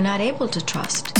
we're not able to trust.